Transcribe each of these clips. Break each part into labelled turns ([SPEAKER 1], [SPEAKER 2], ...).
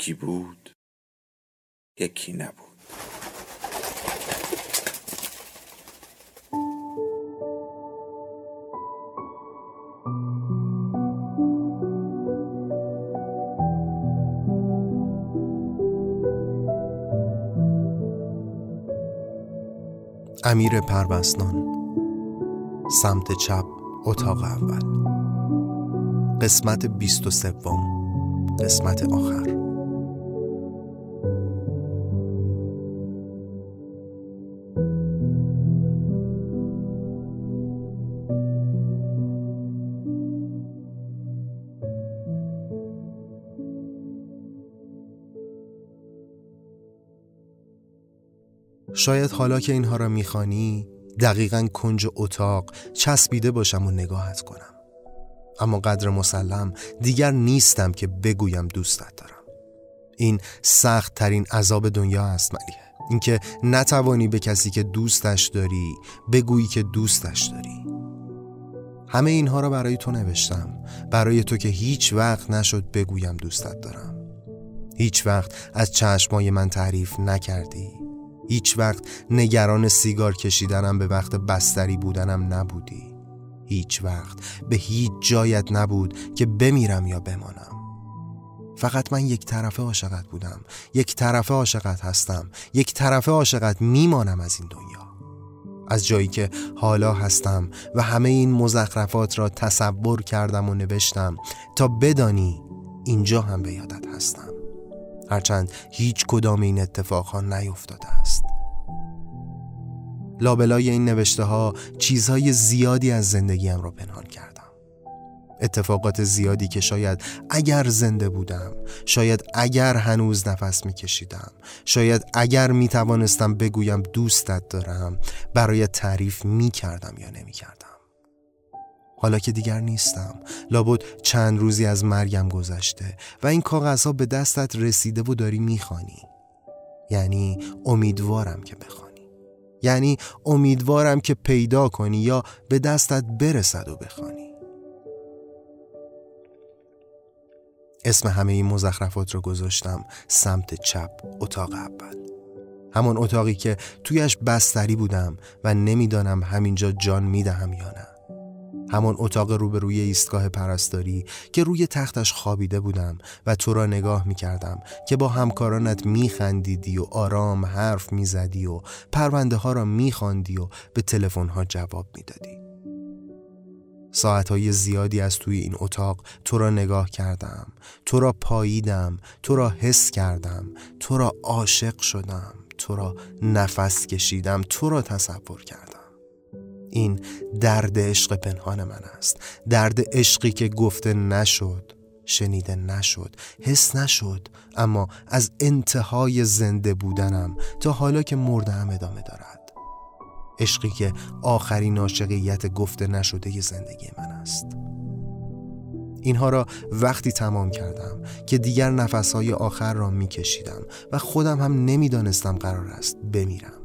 [SPEAKER 1] یکی بود یکی نبود.
[SPEAKER 2] امیر پروستان سمت چپ اتاق اول. قسمت بیست و سوم قسمت آخر. شاید حالا که اینها را می‌خوانی دقیقا کنج اتاق چسبیده باشم و نگاهت کنم. اما قدر مسلم دیگر نیستم که بگویم دوستت دارم. این سخت ترین عذاب دنیا است ملیه اینکه نتوانی به کسی که دوستش داری بگویی که دوستش داری. همه اینها را برای تو نوشتم. برای تو که هیچ وقت نشد بگویم دوستت دارم. هیچ وقت از چشمای من تعریف نکردی. هیچ وقت نگران سیگار کشیدنم به وقت بستری بودنم نبودی. هیچ وقت به هیچ جایت نبود که بمیرم یا بمانم. فقط من یک طرفه عاشقت بودم یک طرفه عاشقت هستم یک طرفه عاشقت میمانم از این دنیا. از جایی که حالا هستم و همه این مزخرفات را تصور کردم و نوشتم تا بدانی اینجا هم به یادت هستم. هرچند هیچ کدام این اتفاقها نیفتاده است. لابلای این نوشته ها چیزهای زیادی از زندگیم را پنهان کردم. اتفاقات زیادی که شاید اگر زنده بودم شاید اگر هنوز نفس میکشیدم شاید اگر می توانستم بگویم دوستت دارم برای تعریف می کردم یا نمی کردم حالا که دیگر نیستم لابد چند روزی از مرگم گذشته و این کاغذها به دستت رسیده و داری می‌خوانی. یعنی امیدوارم که بخوانی. یعنی امیدوارم که پیدا کنی یا به دستت برسد و بخوانی. اسم همه این مزخرفات رو گذاشتم سمت چپ اتاق اول. همان اتاقی که تویش بستری بودم و نمی‌دانم همینجا جان می‌دهم یا نه. همان اتاق روبروی ایستگاه پرستاری که روی تختش خوابیده بودم و تو را نگاه می کردم که با همکارانت می خندیدی و آرام حرف می زدی و پرونده ها را می خاندی و به تلفن ها جواب می دادی. ساعتهای زیادی از توی این اتاق تو را نگاه کردم تو را پاییدم تو را حس کردم تو را عاشق شدم تو را نفس کشیدم تو را تصور کردم این درد عشق پنهان من است. درد عشقی که گفته نشد شنیده نشد حس نشد اما از انتهای زنده بودنم تا حالا که مردم ادامه دارد. عشقی که آخرین عاشقیت گفته نشده زندگی من است. اینها را وقتی تمام کردم که دیگر نفسهای آخر را میکشیدم و خودم هم نمی‌دانستم قرار است بمیرم.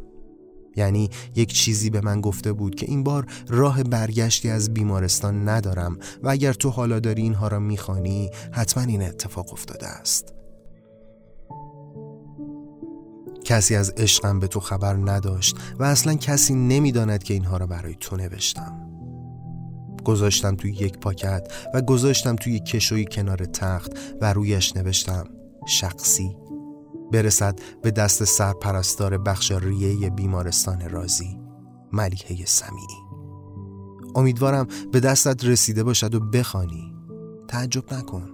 [SPEAKER 2] یعنی یک چیزی به من گفته بود که این بار راه برگشتی از بیمارستان ندارم و اگر تو حالا داری اینها را می‌خوانی حتما این اتفاق افتاده است. کسی از عشقم به تو خبر نداشت و اصلا کسی نمی‌داند که اینها را برای تو نوشتم. گذاشتم توی یک پاکت و گذاشتم توی کشوی کنار تخت و رویش نوشتم شخصی برسد به دست سرپرستار بخش ریه بیمارستان رازی ملیحه سمیعی. امیدوارم به دستت رسیده باشد و بخوانی. تعجب نکن.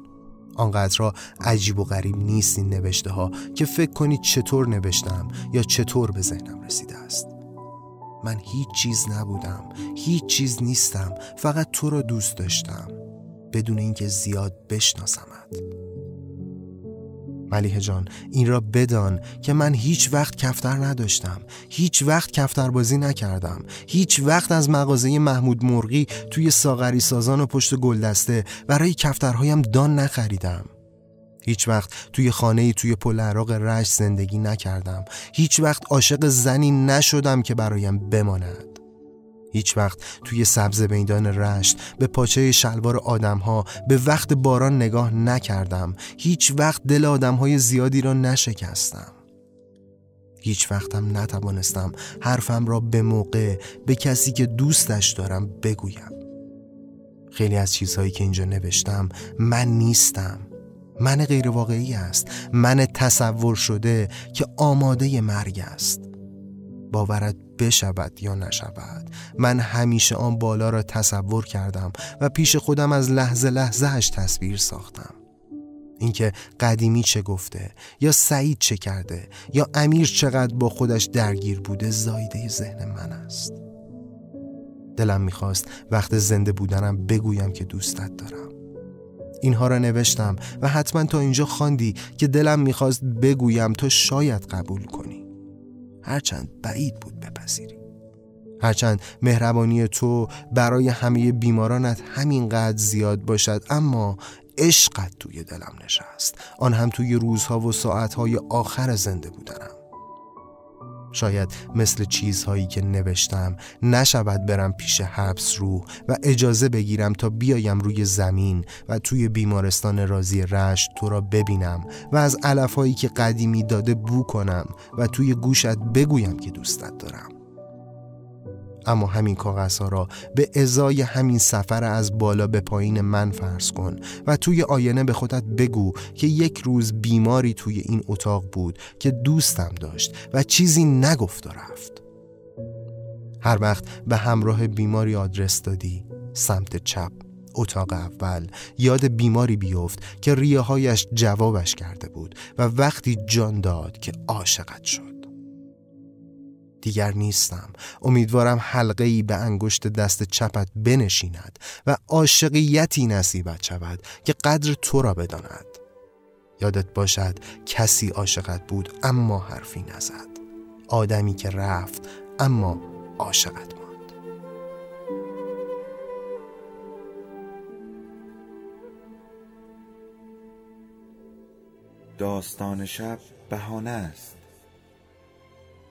[SPEAKER 2] آنقدرها عجیب و غریب نیست این نوشته ها که فکر کنی چطور نوشتم یا چطور به ذهنم رسیده است. من هیچ چیز نبودم هیچ چیز نیستم فقط تو را دوست داشتم. بدون اینکه زیاد بشناسمت. ملیه جان این را بدان که من هیچ وقت کفتر نداشتم هیچ وقت کفتر بازی نکردم هیچ وقت از مغازه محمود مرغی توی ساغری سازان و پشت گلدسته برای کفترهایم دان نخریدم. هیچ وقت توی خانه توی پل عراق رشت زندگی نکردم. هیچ وقت عاشق زنی نشدم که برایم بماند. هیچ وقت توی سبز میدان رشت به پاچه شلوار آدمها به وقت باران نگاه نکردم. هیچ وقت دل آدمهای زیادی را نشکستم. هیچ وقتم نتوانستم حرفم را به موقع به کسی که دوستش دارم بگویم. خیلی از چیزهایی که اینجا نوشتم من نیستم. من غیر واقعی است. من تصور شده که آماده مرگ است. باورت بشود یا نشود. من همیشه آن بالا را تصور کردم و پیش خودم از لحظه لحظهش تصویر ساختم. اینکه قدیمی چه گفته یا سعید چه کرده یا امیر چقدر با خودش درگیر بوده زایده ذهن من است. دلم می‌خواست وقت زنده بودنم بگویم که دوستت دارم. اینها را نوشتم و حتما تا اینجا خواندی که دلم می‌خواست بگویم تو شاید قبول کنی. هرچند بعید بود بپذیری. هرچند مهربانی تو برای همه بیمارانت همینقدر زیاد باشد اما عشقت توی دلم نشست. آن هم توی روزها و ساعتهای آخر زنده بودنم. شاید مثل چیزهایی که نوشتم نشود برم پیش حبس رو و اجازه بگیرم تا بیایم روی زمین و توی بیمارستان رازی رشت تو را ببینم و از علفهایی که قدیمی داده بو کنم و توی گوشت بگویم که دوستت دارم. اما همین کاغذها را به ازای همین سفر از بالا به پایین من فرض کن و توی آینه به خودت بگو که یک روز بیماری توی این اتاق بود که دوستم داشت و چیزی نگفت و رفت. هر وقت به همراه بیماری آدرس دادی سمت چپ اتاق اول یاد بیماری بیفت که ریه هایش جوابش کرده بود و وقتی جان داد که عاشقت شد. دیگر نیستم. امیدوارم حلقه ای به انگشت دست چپت بنشیند و عاشقیتی نصیبت شود که قدر تو را بداند. یادت باشد کسی عاشقت بود اما حرفی نزد. آدمی که رفت اما عاشقت ماند.
[SPEAKER 1] داستان شب بهانه است.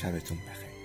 [SPEAKER 1] شبتون بخیر.